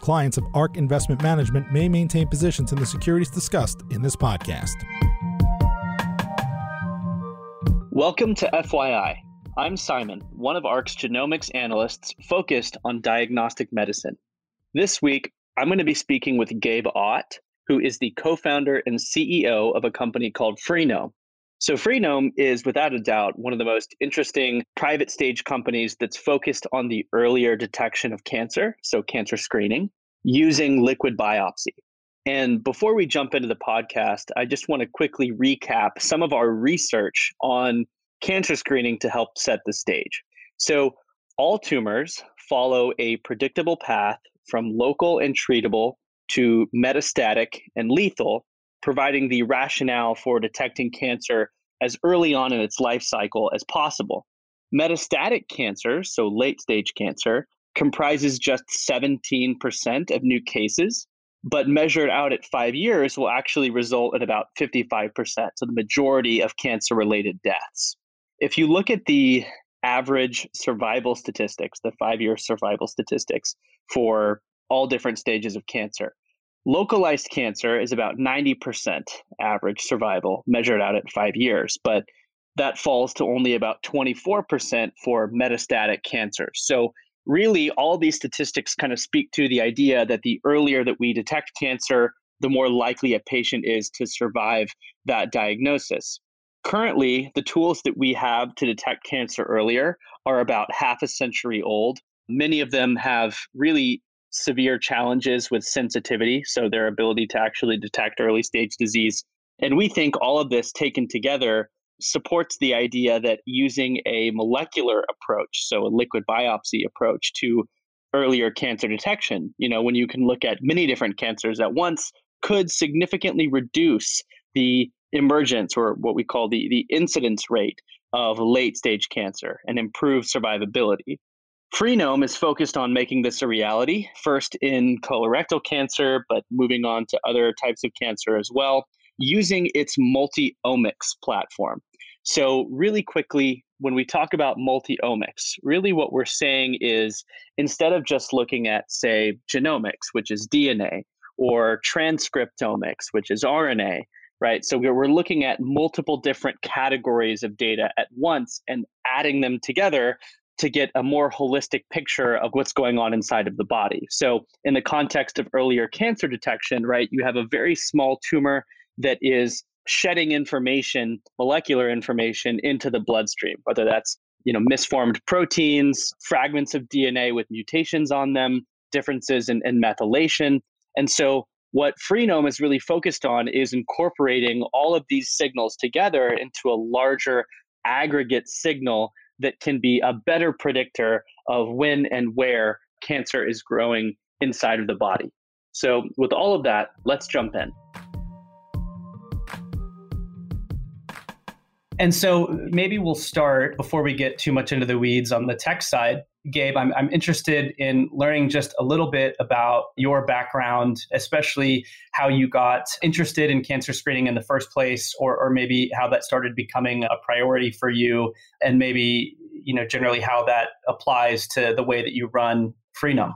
Clients of ARK Investment Management may maintain positions in the securities discussed in this podcast. Welcome to FYI. I'm Simon, one of ARK's genomics analysts focused on diagnostic medicine. This week, I'm going to be speaking with Gabe Otte, who is the co founder and CEO of a company called Freenome. So, Freenome is without a doubt one of the most interesting private stage companies that's focused on the earlier detection of cancer, so cancer screening, using liquid biopsy. And before we jump into the podcast, I just want to quickly recap some of our research on cancer screening to help set the stage. So, all tumors follow a predictable path from local and treatable to metastatic and lethal, providing the rationale for detecting cancer as early on in its life cycle as possible. Metastatic cancer, so late stage cancer, comprises just 17% of new cases, but measured out at five years will actually result in about 55%, so the majority of cancer related deaths. If you look at the average survival statistics, the five year survival statistics for all different stages of cancer, localized cancer is about 90% average survival measured out at five years, but that falls to only about 24% for metastatic cancer. So really all these statistics kind of speak to the idea that the earlier that we detect cancer, the more likely a patient is to survive that diagnosis. Currently, the tools that we have to detect cancer earlier are about half a century old. Many of them have really severe challenges with sensitivity, so their ability to actually detect early stage disease. And we think all of this taken together supports the idea that using a molecular approach, so a liquid biopsy approach to earlier cancer detection, you know, when you can look at many different cancers at once, could significantly reduce the emergence or what we call the, the incidence rate of late stage cancer and improve survivability. Freenome is focused on making this a reality, first in colorectal cancer, but moving on to other types of cancer as well, using its multi omics platform. So, really quickly, when we talk about multi omics, really what we're saying is instead of just looking at, say, genomics, which is DNA, or transcriptomics, which is RNA, right? So, we're looking at multiple different categories of data at once and adding them together to get a more holistic picture of what's going on inside of the body. So, in the context of earlier cancer detection, right, you have a very small tumor that is shedding information, molecular information into the bloodstream, whether that's you know misformed proteins, fragments of DNA with mutations on them, differences in, in methylation. And so what Freenome is really focused on is incorporating all of these signals together into a larger aggregate signal that can be a better predictor of when and where cancer is growing inside of the body. So, with all of that, let's jump in. And so maybe we'll start before we get too much into the weeds on the tech side. Gabe, I'm, I'm interested in learning just a little bit about your background, especially how you got interested in cancer screening in the first place, or, or maybe how that started becoming a priority for you, and maybe you know generally how that applies to the way that you run Freenome.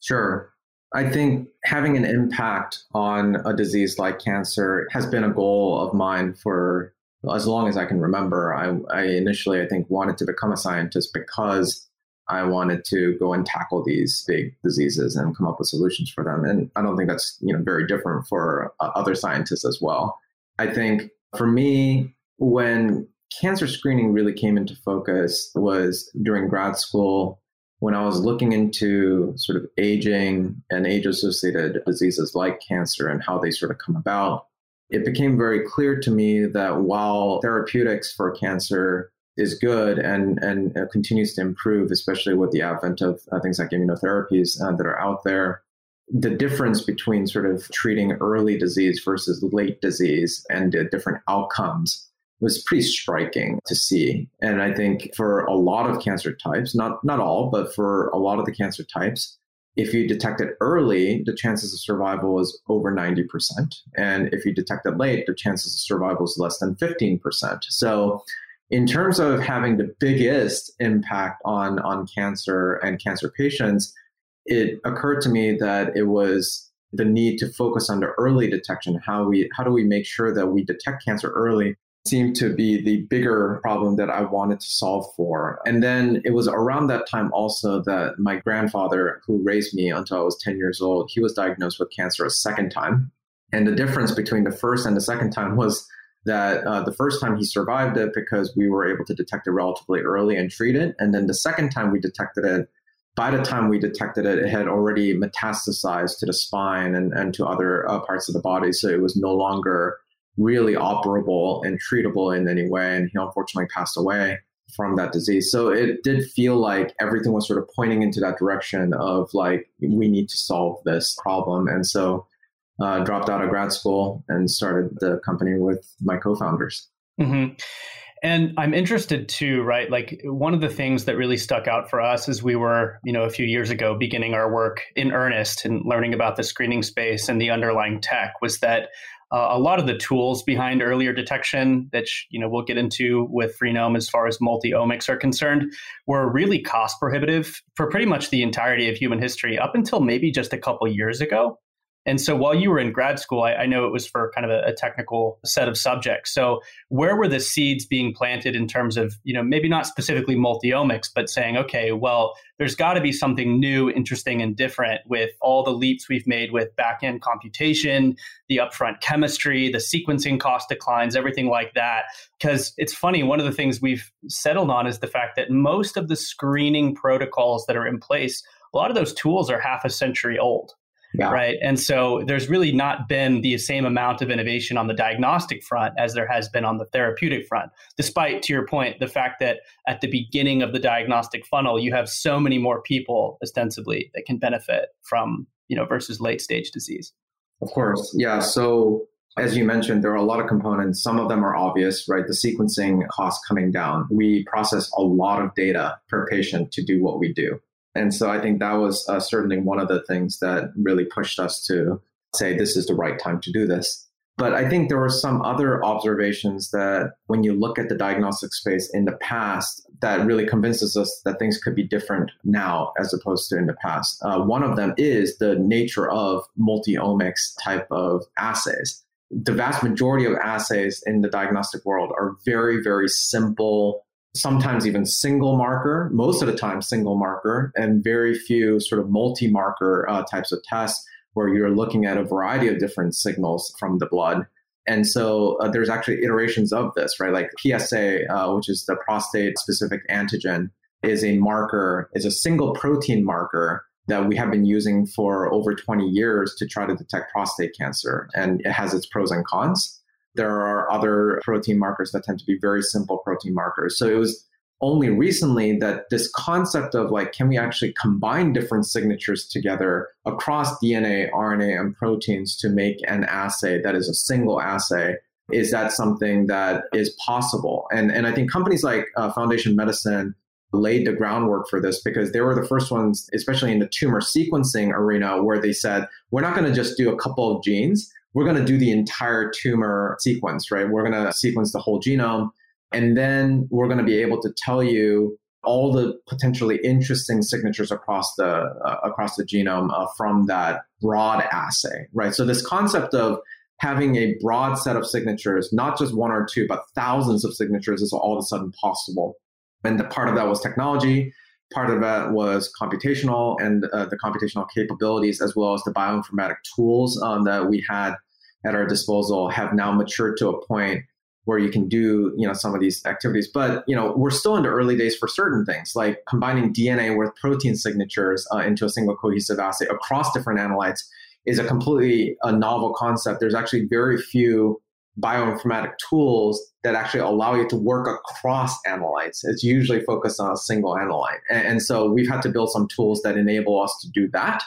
Sure. I think having an impact on a disease like cancer has been a goal of mine for as long as I can remember. I, I initially, I think, wanted to become a scientist because I wanted to go and tackle these big diseases and come up with solutions for them. And I don't think that's you know very different for uh, other scientists as well. I think for me, when cancer screening really came into focus was during grad school. when I was looking into sort of aging and age associated diseases like cancer and how they sort of come about, it became very clear to me that while therapeutics for cancer is good and, and continues to improve, especially with the advent of uh, things like immunotherapies uh, that are out there, the difference between sort of treating early disease versus late disease and uh, different outcomes was pretty striking to see. And I think for a lot of cancer types, not not all, but for a lot of the cancer types, if you detect it early, the chances of survival is over 90%. And if you detect it late, the chances of survival is less than 15%. So in terms of having the biggest impact on, on cancer and cancer patients, it occurred to me that it was the need to focus on the early detection. How we how do we make sure that we detect cancer early seemed to be the bigger problem that I wanted to solve for. And then it was around that time also that my grandfather, who raised me until I was 10 years old, he was diagnosed with cancer a second time. And the difference between the first and the second time was that uh, the first time he survived it because we were able to detect it relatively early and treat it. And then the second time we detected it, by the time we detected it, it had already metastasized to the spine and, and to other uh, parts of the body. So it was no longer really operable and treatable in any way. And he unfortunately passed away from that disease. So it did feel like everything was sort of pointing into that direction of like, we need to solve this problem. And so uh, dropped out of grad school and started the company with my co-founders. Mm-hmm. And I'm interested too, right? Like one of the things that really stuck out for us as we were, you know, a few years ago beginning our work in earnest and learning about the screening space and the underlying tech was that uh, a lot of the tools behind earlier detection that you know we'll get into with Freenome as far as multi-omics are concerned were really cost prohibitive for pretty much the entirety of human history up until maybe just a couple years ago. And so while you were in grad school, I, I know it was for kind of a, a, technical set of subjects. So where were the seeds being planted in terms of, you know, maybe not specifically multiomics, but saying, okay, well, there's got to be something new, interesting, and different with all the leaps we've made with back-end computation, the upfront chemistry, the sequencing cost declines, everything like that. Because it's funny, one of the things we've settled on is the fact that most of the screening protocols that are in place, a lot of those tools are half a century old. Yeah. Right. And so there's really not been the same amount of innovation on the diagnostic front as there has been on the therapeutic front, despite, to your point, the fact that at the beginning of the diagnostic funnel, you have so many more people ostensibly that can benefit from, you know, versus late stage disease. Of course. Yeah. So as you mentioned, there are a lot of components. Some of them are obvious, right? The sequencing costs coming down. We process a lot of data per patient to do what we do. And so I think that was uh, certainly one of the things that really pushed us to say this is the right time to do this. But I think there were some other observations that when you look at the diagnostic space in the past, that really convinces us that things could be different now as opposed to in the past. Uh, one of them is the nature of multi-omics type of assays. The vast majority of assays in the diagnostic world are very, very simple sometimes even single marker, most of the time single marker, and very few sort of multi marker uh, types of tests where you're looking at a variety of different signals from the blood. And so uh, there's actually iterations of this, right? Like PSA, uh, which is the prostate specific antigen, is a marker, is a single protein marker that we have been using for over 20 years to try to detect prostate cancer. And it has its pros and cons. There are other protein markers that tend to be very simple protein markers. So it was only recently that this concept of like, can we actually combine different signatures together across DNA, RNA, and proteins to make an assay that is a single assay? Is that something that is possible? And, and I think companies like uh, Foundation Medicine laid the groundwork for this because they were the first ones, especially in the tumor sequencing arena, where they said, we're not going to just do a couple of genes we're going to do the entire tumor sequence, right? We're going to sequence the whole genome. And then we're going to be able to tell you all the potentially interesting signatures across the uh, across the genome uh, from that broad assay, right? So this concept of having a broad set of signatures, not just one or two, but thousands of signatures, is all of a sudden possible. And the part of that was technology. Part of that was computational and uh, the computational capabilities, as well as the bioinformatic tools um, that we had at our disposal, have now matured to a point where you can do you know some of these activities. But you know we're still in the early days for certain things like combining dna with protein signatures uh, into a single cohesive assay across different analytes is a completely a novel concept. There's actually very few bioinformatic tools that actually allow you to work across analytes. It's usually focused on a single analyte. And, and so we've had to build some tools that enable us to do that.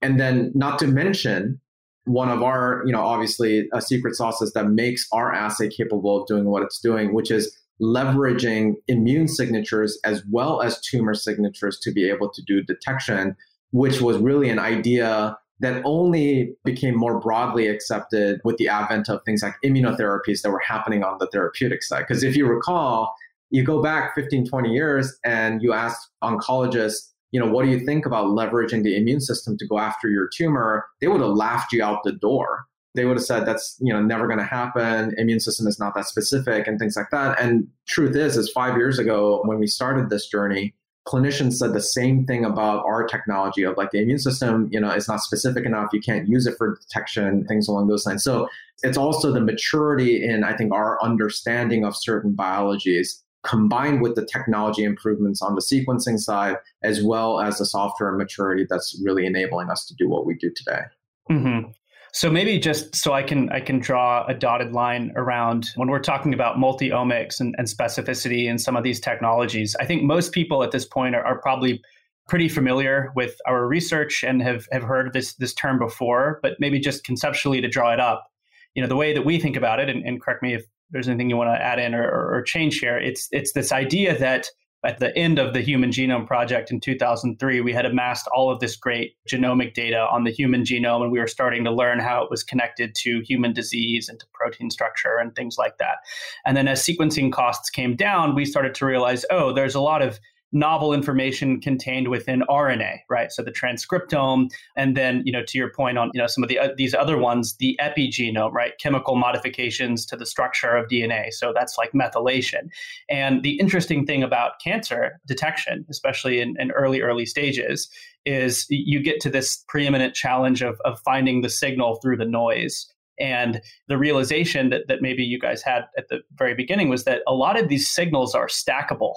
And then not to mention one of our, you know, obviously a secret sauces that makes our assay capable of doing what it's doing, which is leveraging immune signatures as well as tumor signatures to be able to do detection, which was really an idea that only became more broadly accepted with the advent of things like immunotherapies that were happening on the therapeutic side. Because if you recall, you go back 15, 20 years and you ask oncologists, you know, what do you think about leveraging the immune system to go after your tumor? They would have laughed you out the door. They would have said that's, you know, never going to happen. Immune system is not that specific and things like that. And truth is, is five years ago when we started this journey, clinicians said the same thing about our technology of like the immune system, you know, is not specific enough. You can't use it for detection, things along those lines. So it's also the maturity in, I think, our understanding of certain biologies combined with the technology improvements on the sequencing side, as well as the software maturity that's really enabling us to do what we do today. Mm-hmm. So maybe just so I can I can draw a dotted line around when we're talking about multi-omics and, and specificity and some of these technologies. I think most people at this point are, are probably pretty familiar with our research and have, have heard this this term before, but maybe just conceptually to draw it up. You know, the way that we think about it, and, and correct me if there's anything you want to add in or, or change here, it's it's this idea that at the end of the Human Genome Project in 2003, we had amassed all of this great genomic data on the human genome, and we were starting to learn how it was connected to human disease and to protein structure and things like that. And then as sequencing costs came down, we started to realize, oh, there's a lot of novel information contained within RNA, right? So the transcriptome, and then you know to your point on you know some of the uh, these other ones, the epigenome, right? Chemical modifications to the structure of DNA. So that's like methylation. And the interesting thing about cancer detection, especially in, in early early stages, is you get to this preeminent challenge of of finding the signal through the noise. And the realization that, that maybe you guys had at the very beginning was that a lot of these signals are stackable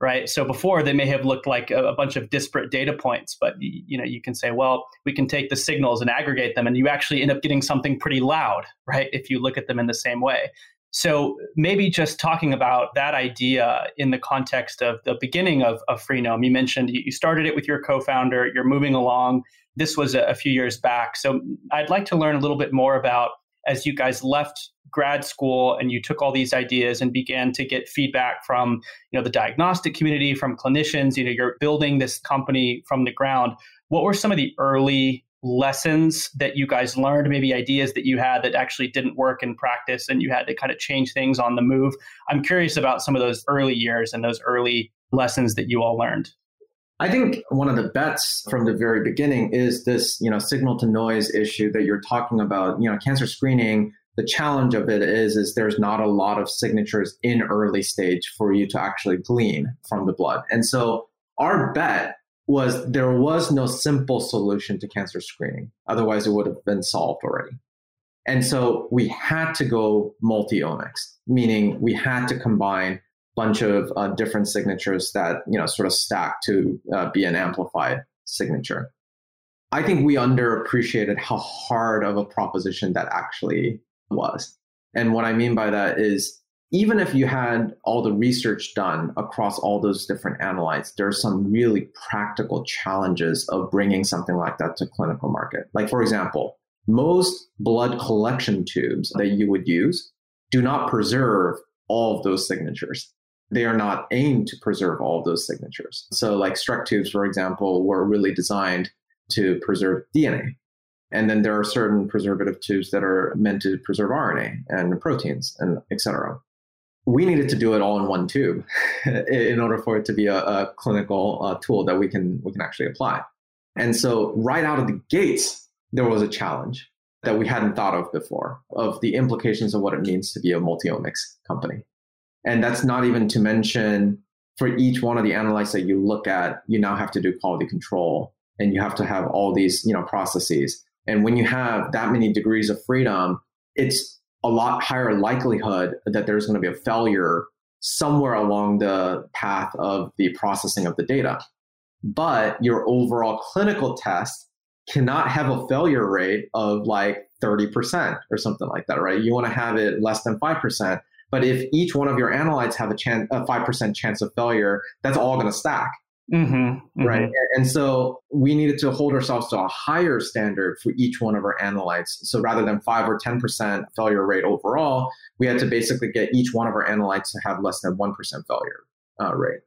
right? So before they may have looked like a, bunch of disparate data points but you know you can say well we can take the signals and aggregate them and you actually end up getting something pretty loud right if you look at them in the same way. So maybe just talking about that idea in the context of the beginning of, of freenome you mentioned you started it with your co-founder you're moving along. This was a, a few years back. So i'd like to learn a little bit more about as you guys left grad school and you took all these ideas and began to get feedback from you know the diagnostic community from clinicians you know you're building this company from the ground. What were some of the early lessons that you guys learned maybe ideas that you had that actually didn't work in practice and you had to kind of change things on the move? I'm curious about some of those early years and those early lessons that you all learned I think one of the bets from the very beginning is this, you know, signal to noise issue that you're talking about. You know, cancer screening the challenge of it is is there's not a lot of signatures in early stage for you to actually glean from the blood. And so our bet was there was no simple solution to cancer screening. Otherwise it would have been solved already. And so we had to go multi-omics meaning we had to combine bunch of uh, different signatures that you know sort of stack to uh, be an amplified signature I think we underappreciated how hard of a proposition that actually was. And what I mean by that is even if you had all the research done across all those different analytes, there are some really practical challenges of bringing something like that to clinical market. Like, for example, most blood collection tubes that you would use do not preserve all of those signatures. They are not aimed to preserve all of those signatures. So, like Streck tubes, for example, were really designed to preserve DNA. And then there are certain preservative tubes that are meant to preserve RNA and proteins and et cetera. We needed to do it all in one tube in order for it to be a, a clinical uh, tool that we can we can actually apply. And so right out of the gates, there was a challenge that we hadn't thought of before of the implications of what it means to be a multi-omics company. And that's not even to mention for each one of the analytes that you look at, you now have to do quality control and you have to have all these, you know, processes and when you have that many degrees of freedom, it's a lot higher likelihood that there's going to be a failure somewhere along the path of the processing of the data. But your overall clinical test cannot have a failure rate of like 30% or something like that, right? You want to have it less than 5%. But if each one of your analytes have a chance, a 5% chance of failure, that's all going to stack. Mm-hmm, mm-hmm. Right. And so we needed to hold ourselves to a higher standard for each one of our analytes. So rather than 5 or 10% failure rate overall, we had to basically get each one of our analytes to have less than 1% failure uh, rate.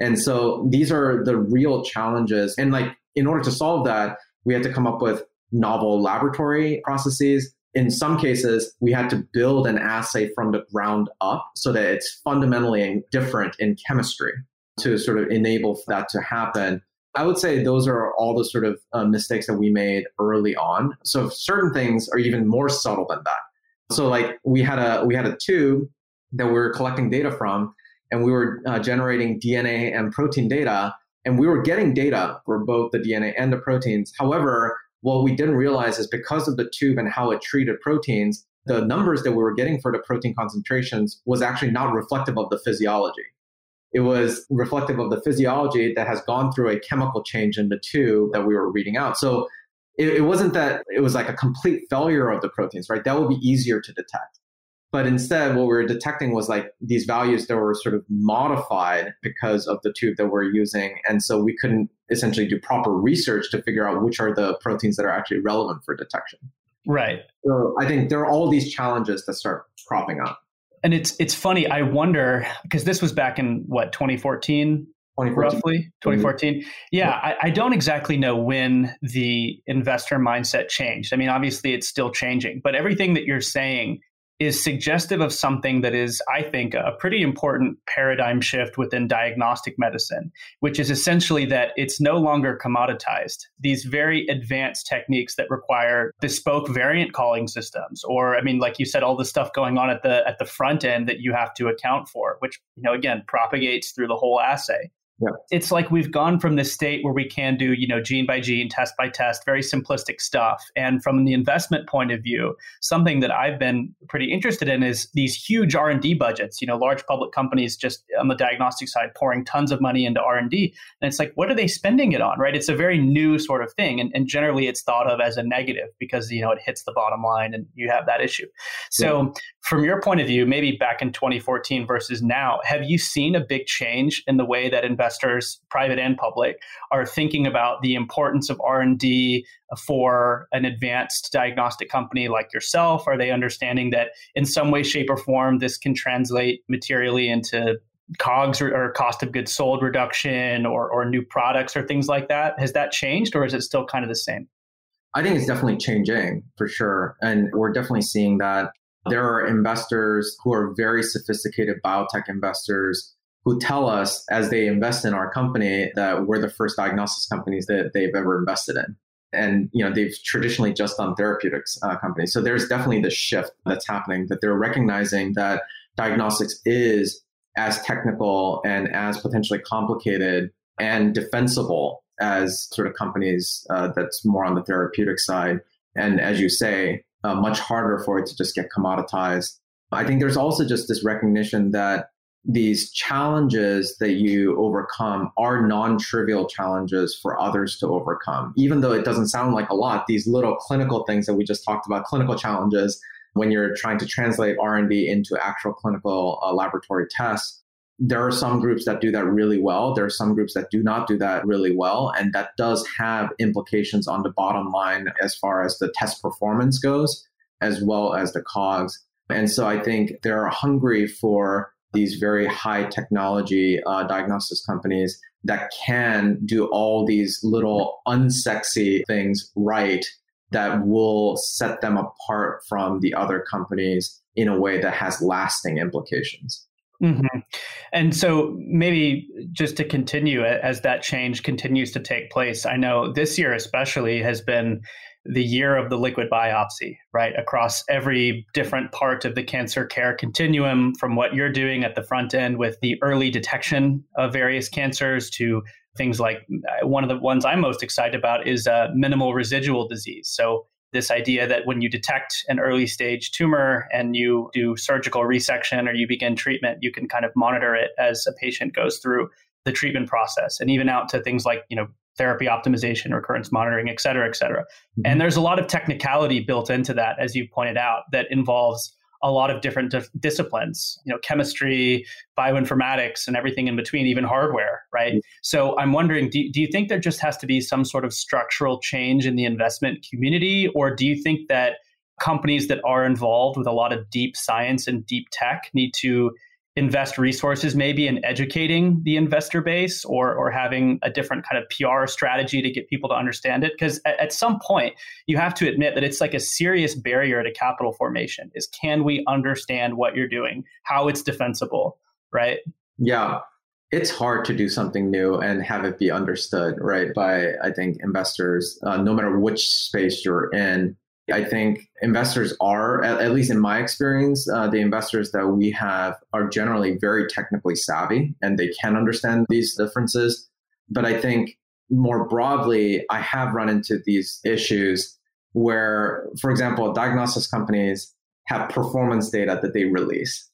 And so these are the real challenges. And like, in order to solve that, we had to come up with novel laboratory processes. In some cases, we had to build an assay from the ground up so that it's fundamentally different in chemistry to sort of enable that to happen. I would say those are all the sort of uh, mistakes that we made early on. So certain things are even more subtle than that. So like we had a we had a tube that we were collecting data from, and we were uh, generating DNA and protein data, and we were getting data for both the DNA and the proteins. However, what we didn't realize is because of the tube and how it treated proteins, the numbers that we were getting for the protein concentrations was actually not reflective of the physiology it was reflective of the physiology that has gone through a chemical change in the tube that we were reading out. So it, it, wasn't that it was like a complete failure of the proteins, right? That would be easier to detect. But instead, what we were detecting was like these values that were sort of modified because of the tube that we're using. And so we couldn't essentially do proper research to figure out which are the proteins that are actually relevant for detection. Right. So I think there are all these challenges that start cropping up and it's it's funny. I wonder because this was back in what 2014, 2014. roughly 2014. Mm-hmm. Yeah, I, I, don't exactly know when the investor mindset changed. I mean, obviously it's still changing, but everything that you're saying is suggestive of something that is, I think, a pretty important paradigm shift within diagnostic medicine, which is essentially that it's no longer commoditized. These very advanced techniques that require bespoke variant calling systems, or I mean, like you said, all the stuff going on at the at the front end that you have to account for, which you know again propagates through the whole assay. Yeah. It's like we've gone from this state where we can do, you know, gene by gene, test by test, very simplistic stuff. And from the investment point of view, something that I've been pretty interested in is these huge R&D budgets, you know, large public companies just on the diagnostic side pouring tons of money into R&D. And it's like, what are they spending it on, right? It's a very new sort of thing. And, and generally it's thought of as a negative because, you know, it hits the bottom line and you have that issue. So yeah. from your point of view, maybe back in 2014 versus now, have you seen a big change in the way that investors investors, private and public, are thinking about the importance of R&D for an advanced diagnostic company like yourself? Are they understanding that in some way, shape, or form this can translate materially into COGS or, or cost of goods sold reduction or, or new products or things like that? Has that changed or is it still kind of the same? I think it's definitely changing for sure. And we're definitely seeing that there are investors who are very sophisticated biotech investors who tell us as they invest in our company that we're the first diagnostics companies that they've ever invested in. And you know they've traditionally just done therapeutics uh, companies. So there's definitely this shift that's happening that they're recognizing that diagnostics is as technical and as potentially complicated and defensible as sort of companies uh, that's more on the therapeutic side. And as you say uh, much harder for it to just get commoditized. I think there's also just this recognition that these challenges that you overcome are non-trivial challenges for others to overcome. Even though it doesn't sound like a lot these little clinical things that we just talked about clinical challenges when you're trying to translate r&d into actual clinical uh, laboratory tests there are some groups that do that really well. There are some groups that do not do that really well and that does have implications on the bottom line as far as the test performance goes as well as the cogs. And so i think they're hungry for these very high technology uh, companies that can do all these little unsexy things right that will set them apart from the other companies in a way that has lasting implications. Mm-hmm. And so, maybe just to continue as that change continues to take place, I know this year especially has been the year of the liquid biopsy, right? Across every different part of the cancer care continuum, from what you're doing at the front end with the early detection of various cancers to things like uh, one of the ones I'm most excited about is uh, minimal residual disease. So this idea that when you detect an early stage tumor and you do surgical resection or you begin treatment, you can kind of monitor it as a patient goes through the treatment process and even out to things like, you know, therapy optimization, recurrence monitoring, et cetera, et cetera. Mm-hmm. And there's a lot of technicality built into that, as you pointed out, that involves a lot of different di- disciplines, you know, chemistry, bioinformatics, and everything in between, even hardware, right? Mm-hmm. So I'm wondering, do, do you think there just has to be some sort of structural change in the investment community, or do you think that companies that are involved with a lot of deep science and deep tech need to invest resources maybe in educating the investor base or, or having a different kind of PR strategy to get people to understand it? Because at, at, some point, you have to admit that it's like a serious barrier to capital formation is can we understand what you're doing, how it's defensible, right? Yeah. It's hard to do something new and have it be understood, right, by I think investors, uh, no matter which space you're in. I think investors are, at, at least in my experience, uh, the investors that we have are generally very technically savvy and they can understand these differences. But I think more broadly, I have run into these issues where, for example, diagnostics companies have performance data that they release,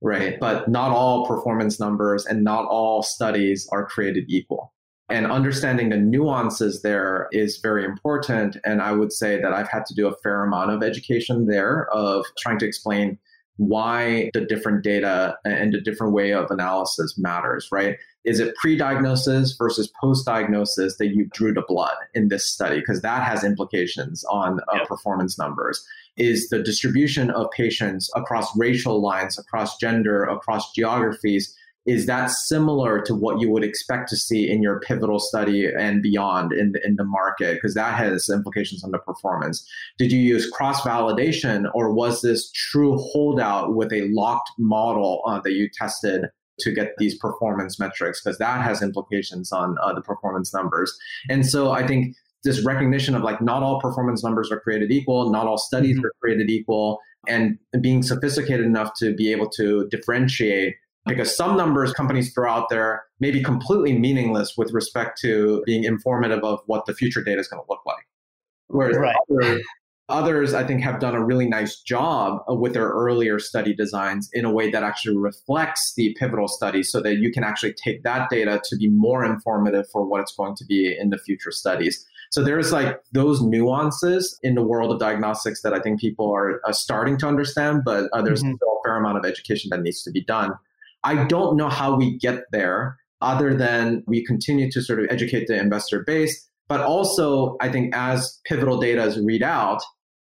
right? But not all performance numbers and not all studies are created equal. And understanding the nuances there is very important. And I would say that I've had to do a fair amount of education there of trying to explain why the different data and the different way of analysis matters, right? Is it pre diagnosis versus post diagnosis that you drew the blood in this study? Because that has implications on uh, yep. performance numbers. Is the distribution of patients across racial lines, across gender, across geographies? Is that similar to what you would expect to see in your pivotal study and beyond in the, in the market? Because that has implications on the performance. Did you use cross validation or was this true holdout with a locked model uh, that you tested to get these performance metrics? Because that has implications on uh, the performance numbers. And so i think this recognition of like not all performance numbers are created equal not all studies mm-hmm. are created equal and being sophisticated enough to be able to differentiate because some numbers companies throw out there may be completely meaningless with respect to being informative of what the future data is going to look like. Whereas right. others, others, I think, have done a really nice job with their earlier study designs in a way that actually reflects the pivotal study so that you can actually take that data to be more informative for what it's going to be in the future studies. So there's like those nuances in the world of diagnostics that I think people are uh, starting to understand, but uh, there's mm-hmm. still a fair amount of education that needs to be done. I don't know how we get there other than we continue to sort of educate the investor base. But also, I think as pivotal data is read out,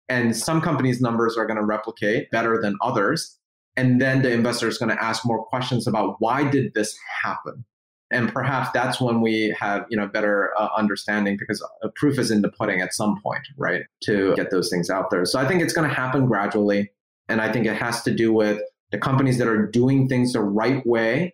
and some companies' numbers are going to replicate better than others, and then the investor is going to ask more questions about why did this happen, and perhaps that's when we have you know better uh, understanding because a proof is in the pudding at some point, right? To get those things out there. So I think it's going to happen gradually, and I think it has to do with the companies that are doing things the right way,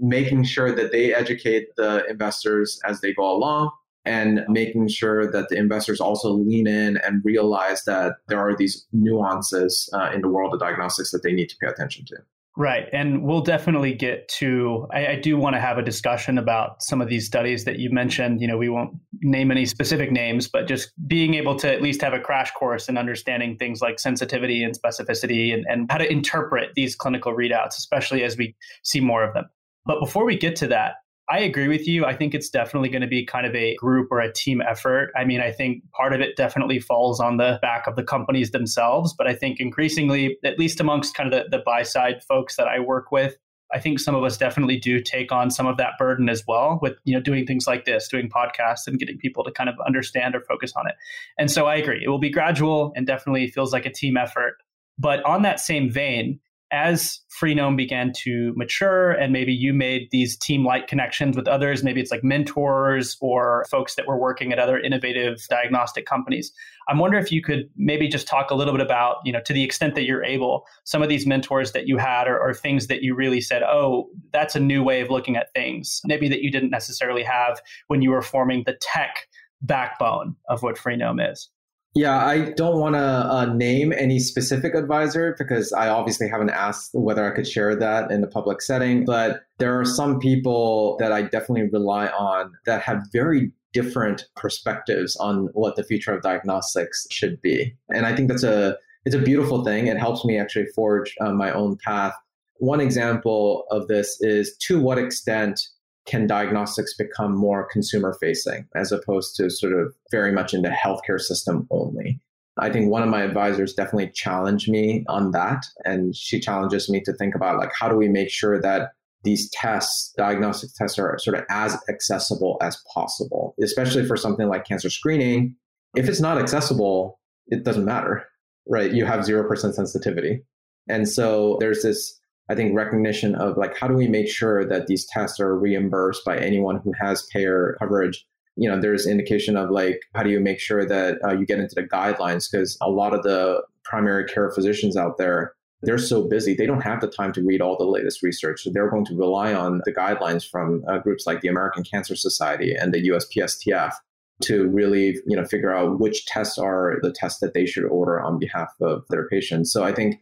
making sure that they educate the investors as they go along and making sure that the investors also lean in and realize that there are these nuances uh, in the world of diagnostics that they need to pay attention to. Right. And we'll definitely get to, I, I, do want to have a discussion about some of these studies that you mentioned. You know, we won't name any specific names, but just being able to at least have a crash course in understanding things like sensitivity and specificity and, and how to interpret these clinical readouts, especially as we see more of them. But before we get to that, I agree with you. I think it's definitely going to be kind of a group or a team effort. I mean, I think part of it definitely falls on the back of the companies themselves, but I think increasingly, at least amongst kind of the, the buy side folks that I work with, I think some of us definitely do take on some of that burden as well with you know doing things like this, doing podcasts and getting people to kind of understand or focus on it. And so I agree. It will be gradual and definitely feels like a team effort. But on that same vein, as Freenome began to mature and maybe you made these team like connections with others, maybe it's like mentors or folks that were working at other innovative diagnostic companies. I'm wondering if you could maybe just talk a little bit about, you know, to the extent that you're able, some of these mentors that you had or, or things that you really said, oh, that's a new way of looking at things, maybe that you didn't necessarily have when you were forming the tech backbone of what Freenome is. Yeah, I don't want to uh, name any specific advisor because I obviously haven't asked whether I could share that in the public setting. But there are some people that I definitely rely on that have very different perspectives on what the future of diagnostics should be. And I think that's a it's a beautiful thing. It helps me actually forge uh, my own path. One example of this is to what extent can diagnostics become more consumer facing as opposed to sort of very much in the healthcare system only. I think one of my advisors definitely challenged me on that. And she challenges me to think about like, how do we make sure that these tests, diagnostic tests, are sort of as accessible as possible, especially for something like cancer screening. If it's not accessible, it doesn't matter, right? You have 0% sensitivity. And so there's this, I think, recognition of like, how do we make sure that these tests are reimbursed by anyone who has payer coverage? You know, there's indication of like, how do you make sure that uh, you get into the guidelines? Because a lot of the primary care physicians out there, they're so busy they don't have the time to read all the latest research so they're going to rely on the guidelines from uh, groups like the american cancer society and the uspstf to really you know figure out which tests are the tests that they should order on behalf of their patients so i think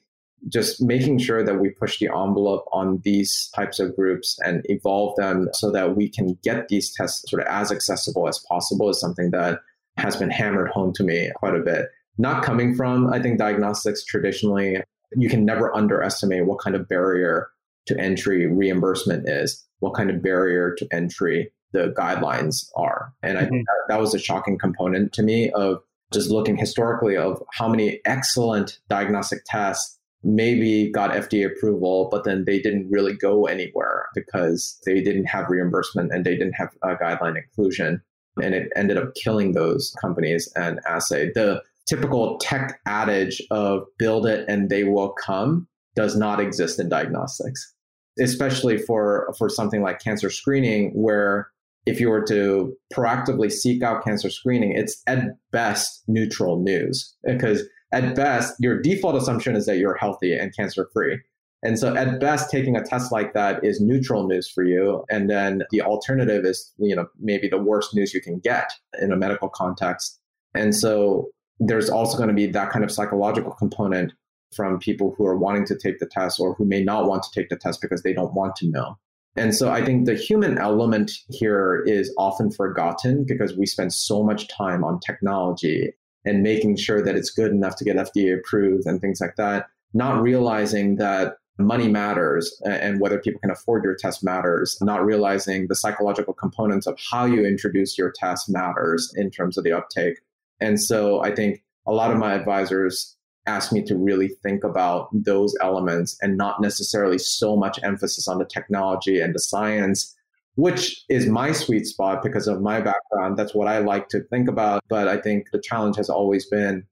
just making sure that we push the envelope on these types of groups and evolve them so that we can get these tests sort of as accessible as possible is something that has been hammered home to me quite a bit not coming from i think diagnostics traditionally you can never underestimate what kind of barrier to entry reimbursement is, what kind of barrier to entry the guidelines are. And I think mm-hmm. that, that was a shocking component to me of just looking historically of how many excellent diagnostic tests maybe got FDA approval, but then they didn't really go anywhere because they didn't have reimbursement and they didn't have a guideline inclusion. And it ended up killing those companies and assay. The typical tech adage of build it and they will come does not exist in diagnostics, especially for, for something like cancer screening, where if you were to proactively seek out cancer screening, it's at best neutral news because at best, your default assumption is that you're healthy and cancer free. And so at best, taking a test like that is neutral news for you. And then the alternative is, you know, maybe the worst news you can get in a medical context. And so there's also going to be that kind of psychological component from people who are wanting to take the test or who may not want to take the test because they don't want to know. And so I think the human element here is often forgotten because we spend so much time on technology and making sure that it's good enough to get FDA approved and things like that, not realizing that money matters and whether people can afford your test matters, not realizing the psychological components of how you introduce your test matters in terms of the uptake. And so I think a lot of my advisors ask me to really think about those elements and not necessarily so much emphasis on the technology and the science, which is my sweet spot because of my background. That's what I like to think about. But I think the challenge has always been,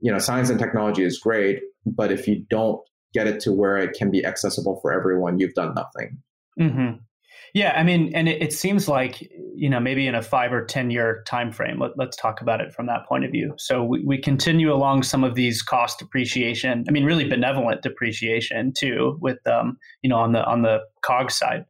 you know, science and technology is great, but if you don't get it to where it can be accessible for everyone, you've done nothing. Mm-hmm. Yeah, I mean, and it, it, seems like you know maybe in a five or ten year time frame. Let, us talk about it from that point of view. So we, we continue along some of these cost depreciation. I mean, really benevolent depreciation too, with um, you know on the on the cog side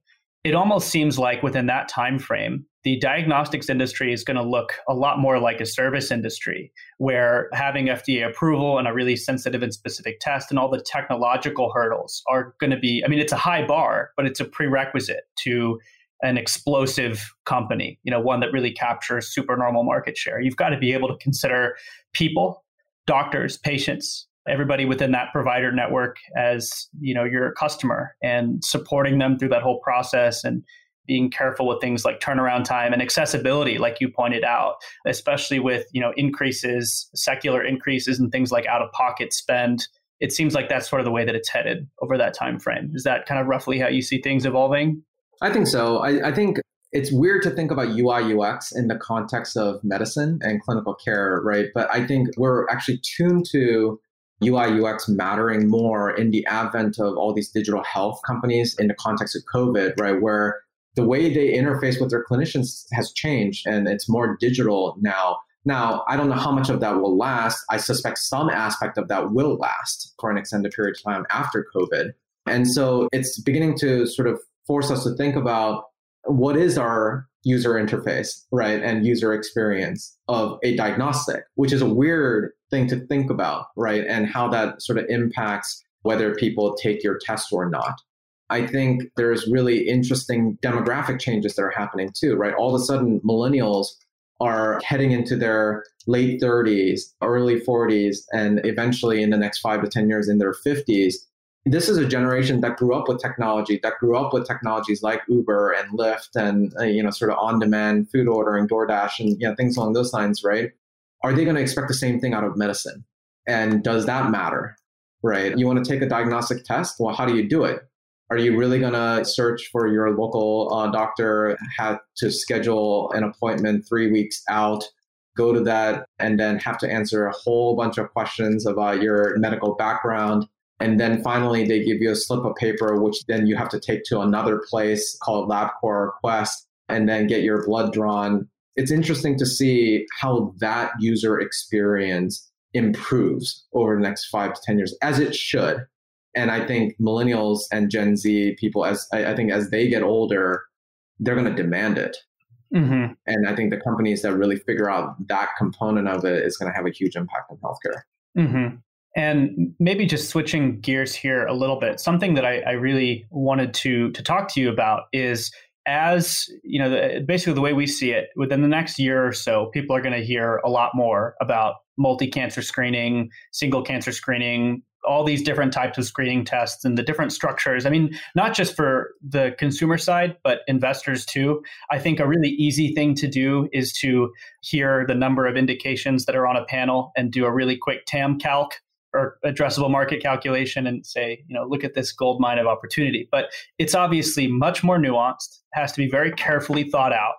it almost seems like within that time frame the diagnostics industry is going to look a lot more like a service industry where having fda approval and a really sensitive and specific test and all the technological hurdles are going to be i mean it's a high bar but it's a prerequisite to an explosive company you know one that really captures supernormal market share. You've got to be able to consider people doctors patients everybody within that provider network as you know your customer and supporting them through that whole process and being careful with things like turnaround time and accessibility like you pointed out especially with you know increases secular increases and things like out of pocket spend. It seems like that's sort of the way that it's headed over that time frame is that kind of roughly how you see things evolving? I think so. I, I think it's weird to think about UI UX in the context of medicine and clinical care, right? But I think we're actually tuned to UI UX mattering more in the advent of all these digital health companies in the context of COVID, right? Where the way they interface with their clinicians has changed and it's more digital now. Now, I don't know how much of that will last. I suspect some aspect of that will last for an extended period of time after COVID. And so it's beginning to sort of force us to think about what is our user interface, right, and user experience of a diagnostic, which is a weird thing to think about, right, and how that sort of impacts whether people take your test or not. I think there's really interesting demographic changes that are happening too, right? All of a sudden, millennials are heading into their late 30s, early 40s, and eventually in the next five to 10 years in their 50s. This is a generation that grew up with technology, that grew up with technologies like Uber and Lyft and uh, you know sort of on-demand food ordering, DoorDash, and you know things along those lines, right? Are they going to expect the same thing out of medicine? And does that matter? Right? You want to take a diagnostic test? Well, how do you do it? Are you really going to search for your local uh, doctor, have to schedule an appointment three weeks out, go to that, and then have to answer a whole bunch of questions about your medical background? And then finally, they give you a slip of paper, which then you have to take to another place called LabCorp or Quest, and then get your blood drawn. It's interesting to see how that user experience improves over the next five to 10 years, as it should and I think millennials and Gen Z people, as I, I think as they get older, they're going to demand it. Mm-hmm. And I think the companies that really figure out that component of it is going to have a huge impact on healthcare. Mm-hmm. And maybe just switching gears here a little bit, something that I, I really wanted to to talk to you about is as you know, the, basically the way we see it, within the next year or so, people are going to hear a lot more about multi-cancer screening, single cancer screening, all these different types of screening tests and the different structures. I mean, not just for the consumer side, but investors too. I think a really easy thing to do is to hear the number of indications that are on a panel and do a really quick TAM calc or addressable market calculation and say, you know, look at this gold mine of opportunity. But it's obviously much more nuanced, has to be very carefully thought out.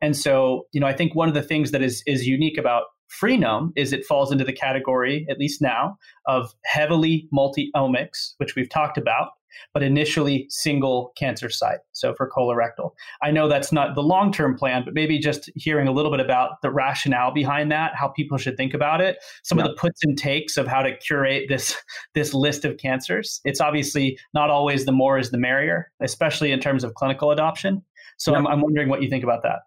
And so, you know, I think one of the things that is is unique about Freenome is it falls into the category, at least now, of heavily multi omics, which we've talked about, but initially single cancer site. So for colorectal. I know that's not the long term plan, but maybe just hearing a little bit about the rationale behind that, how people should think about it, some yeah. of the puts and takes of how to curate this, this list of cancers. It's obviously not always the more is the merrier, especially in terms of clinical adoption. So yeah. I'm, I'm wondering what you think about that.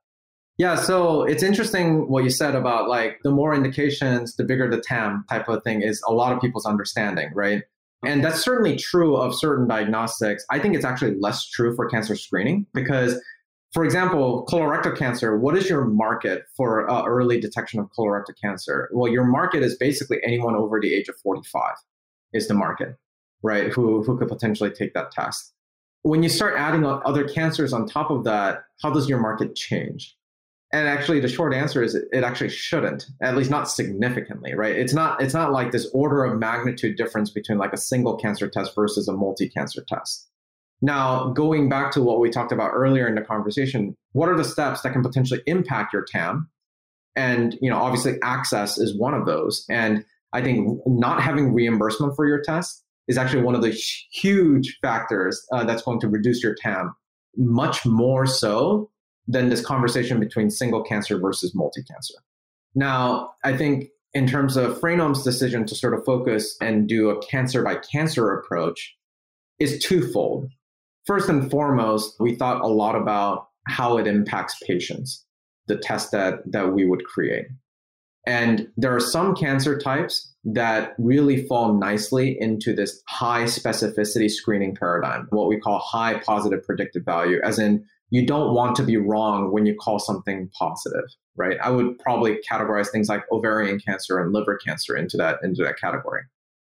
Yeah, so it's interesting what you said about like the more indications, the bigger the TAM type of thing is a lot of people's understanding, right? And that's certainly true of certain diagnostics. I think it's actually less true for cancer screening because, for example, colorectal cancer, what is your market for uh, early detection of colorectal cancer? Well, your market is basically anyone over the age of 45 is the market, right? Who, who could potentially take that test. When you start adding other cancers on top of that, how does your market change? And actually the short answer is it actually shouldn't at least not significantly right? It's not it's not like this order of magnitude difference between like a single cancer test versus a multi-cancer test. Now going back to what we talked about earlier in the conversation what are the steps that can potentially impact your tam? And you know obviously access is one of those. And i think not having reimbursement for your test is actually one of the huge factors uh, that's going to reduce your tam. Much more so than this conversation between single cancer versus multi cancer. Now, I think in terms of Freenome's decision to sort of focus and do a cancer by cancer approach is twofold. First and foremost, we thought a lot about how it impacts patients, the test that, that we would create. And there are some cancer types that really fall nicely into this high specificity screening paradigm, what we call high positive predictive value, as in you don't want to be wrong when you call something positive, right? I would probably categorize things like ovarian cancer and liver cancer into that into that category.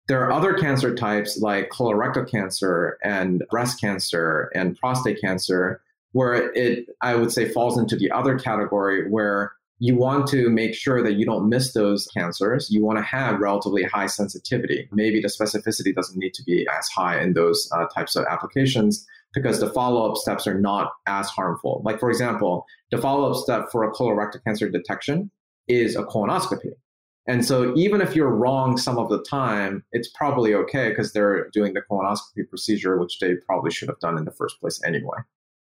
There are other cancer types like colorectal cancer and breast cancer and prostate cancer where it I would say falls into the other category where you want to make sure that you don't miss those cancers. You want to have relatively high sensitivity. Maybe the specificity doesn't need to be as high in those uh, types of applications because the follow up steps are not as harmful. Like, for example, the follow up step for a colorectal cancer detection is a colonoscopy. And so, even if you're wrong some of the time, it's probably okay because they're doing the colonoscopy procedure, which they probably should have done in the first place anyway.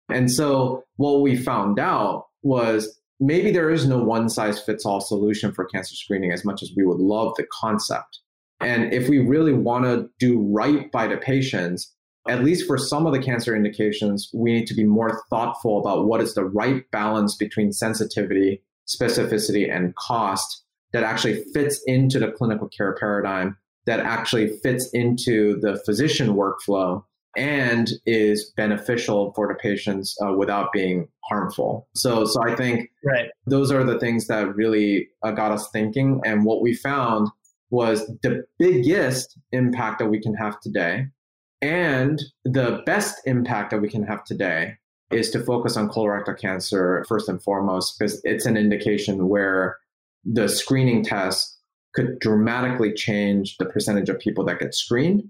And so, what we found out was maybe there is no one size fits all solution for cancer screening as much as we would love the concept. And if we really want to do right by the patients, at least for some of the cancer indications, we need to be more thoughtful about what is the right balance between sensitivity, specificity, and cost that actually fits into the clinical care paradigm, that actually fits into the physician workflow, and is beneficial for the patients uh, without being harmful. So, so I think right. those are the things that really uh, got us thinking. And what we found was the biggest impact that we can have today and the best impact that we can have today is to focus on colorectal cancer first and foremost because it's an indication where the screening test could dramatically change the percentage of people that get screened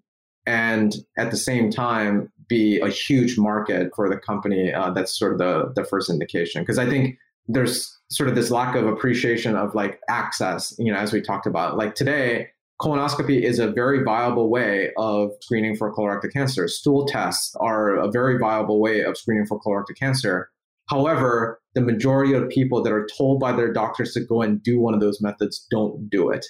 and at the same time be a huge market for the company uh, that's sort of the, the first indication. Because i think there's sort of this lack of appreciation of like access you know as we talked about. Like today colonoscopy is a very viable way of screening for colorectal cancer stool tests are a very viable way of screening for colorectal cancer however the majority of people that are told by their doctors to go and do one of those methods don't do it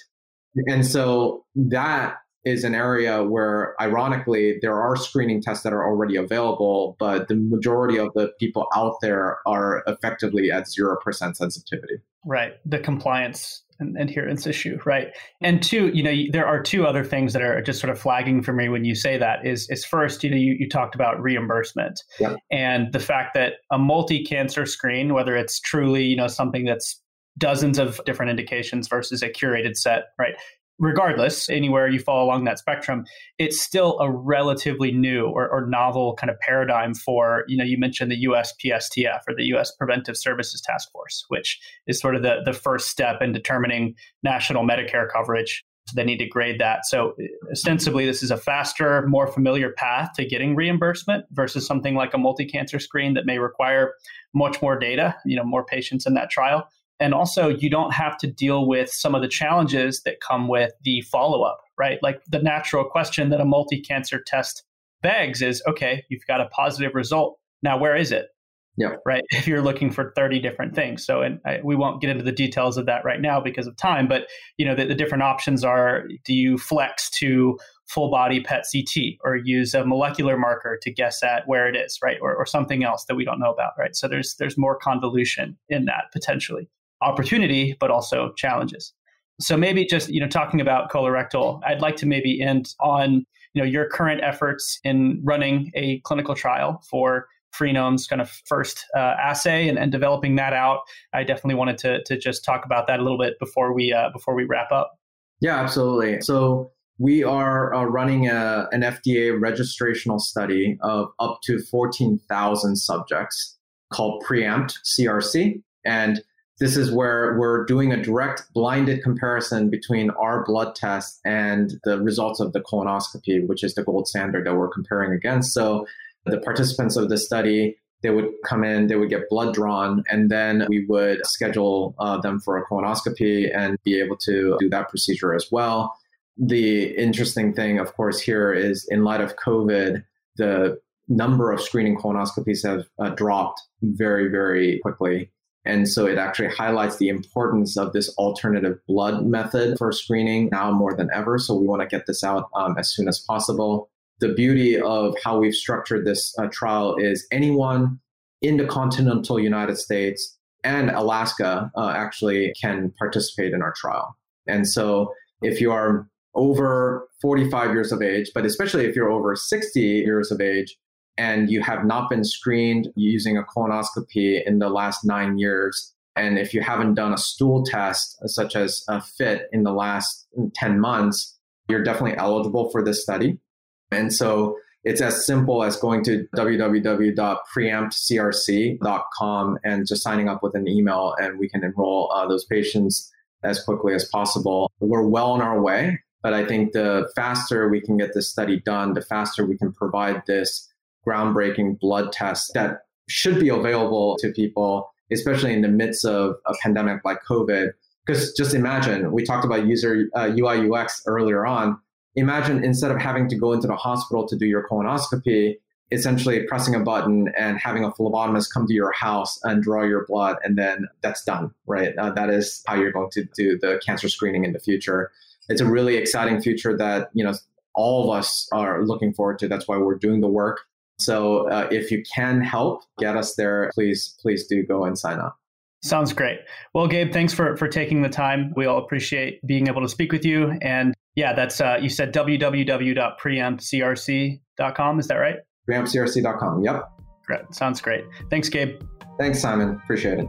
and so that is an area where, ironically, there are screening tests that are already available, but the majority of the people out there are effectively at 0% sensitivity. Right. The compliance and adherence issue, right? And two, you know, there are two other things that are just sort of flagging for me when you say that is, is first, you know, you, you talked about reimbursement yeah. and the fact that a multi-cancer screen, whether it's truly, you know, something that's dozens of different indications versus a curated set, right? Regardless, anywhere you fall along that spectrum, it's still a relatively new or, or, novel kind of paradigm for, you know, you mentioned the USPSTF or the US Preventive Services Task Force, which is sort of the, the first step in determining national Medicare coverage. So they need to grade that. So ostensibly, this is a faster, more familiar path to getting reimbursement versus something like a multi-cancer screen that may require much more data, you know, more patients in that trial. And also, you don't have to deal with some of the challenges that come with the follow up, right? Like the natural question that a multi cancer test begs is okay, you've got a positive result. Now, where is it? Yeah. Right. If you're looking for 30 different things. So, and I, we won't get into the details of that right now because of time, but you know, the, the different options are do you flex to full body PET CT or use a molecular marker to guess at where it is, right? Or, or something else that we don't know about, right? So there's, there's more convolution in that potentially opportunity, but also challenges. So maybe just you know talking about colorectal, I'd like to maybe end on you know your current efforts in running a clinical trial for Freenome's kind of first uh, assay and, and, developing that out. I definitely wanted to to just talk about that a little bit before we uh, before we wrap up. Yeah, absolutely. So we are uh, running a, an FDA registrational study of up to 14,000 subjects called Preempt CRC. And this is where we're doing a direct blinded comparison between our blood test and the results of the colonoscopy, which is the gold standard that we're comparing against. So the participants of the study, they would come in, they would get blood drawn, and then we would schedule uh, them for a colonoscopy and be able to do that procedure as well. The interesting thing, of course, here is in light of COVID, the number of screening colonoscopies have uh, dropped very, very quickly. And so it actually highlights the importance of this alternative blood method for screening now more than ever. So we want to get this out um, as soon as possible. The beauty of how we've structured this uh, trial is anyone in the continental United States and Alaska uh, actually can participate in our trial. And so if you are over 45 years of age, but especially if you're over 60 years of age, and you have not been screened using a colonoscopy in the last nine years, and if you haven't done a stool test such as a FIT in the last 10 months, you're definitely eligible for this study. And so it's as simple as going to www.preemptcrc.com and just signing up with an email, and we can enroll uh, those patients as quickly as possible. We're well on our way, but I think the faster we can get this study done, the faster we can provide this groundbreaking blood test that should be available to people, especially in the midst of a pandemic like COVID. Because just imagine, we talked about user uh, UI UX earlier on. Imagine instead of having to go into the hospital to do your colonoscopy, essentially pressing a button and having a phlebotomist come to your house and draw your blood, and then that's done, right? Uh, that is how you're going to do the cancer screening in the future. It's a really exciting future that you know all of us are looking forward to. That's why we're doing the work. So uh, if you can help get us there, please, please do go and sign up. Sounds great. Well, Gabe, thanks for for taking the time. We all appreciate being able to speak with you. And yeah, that's uh, you said www.preemptcrc rampcrc.com. Is that right? rampcrc.com. Yep. Great. Sounds great. Thanks, Gabe. Thanks, Simon. Appreciate it.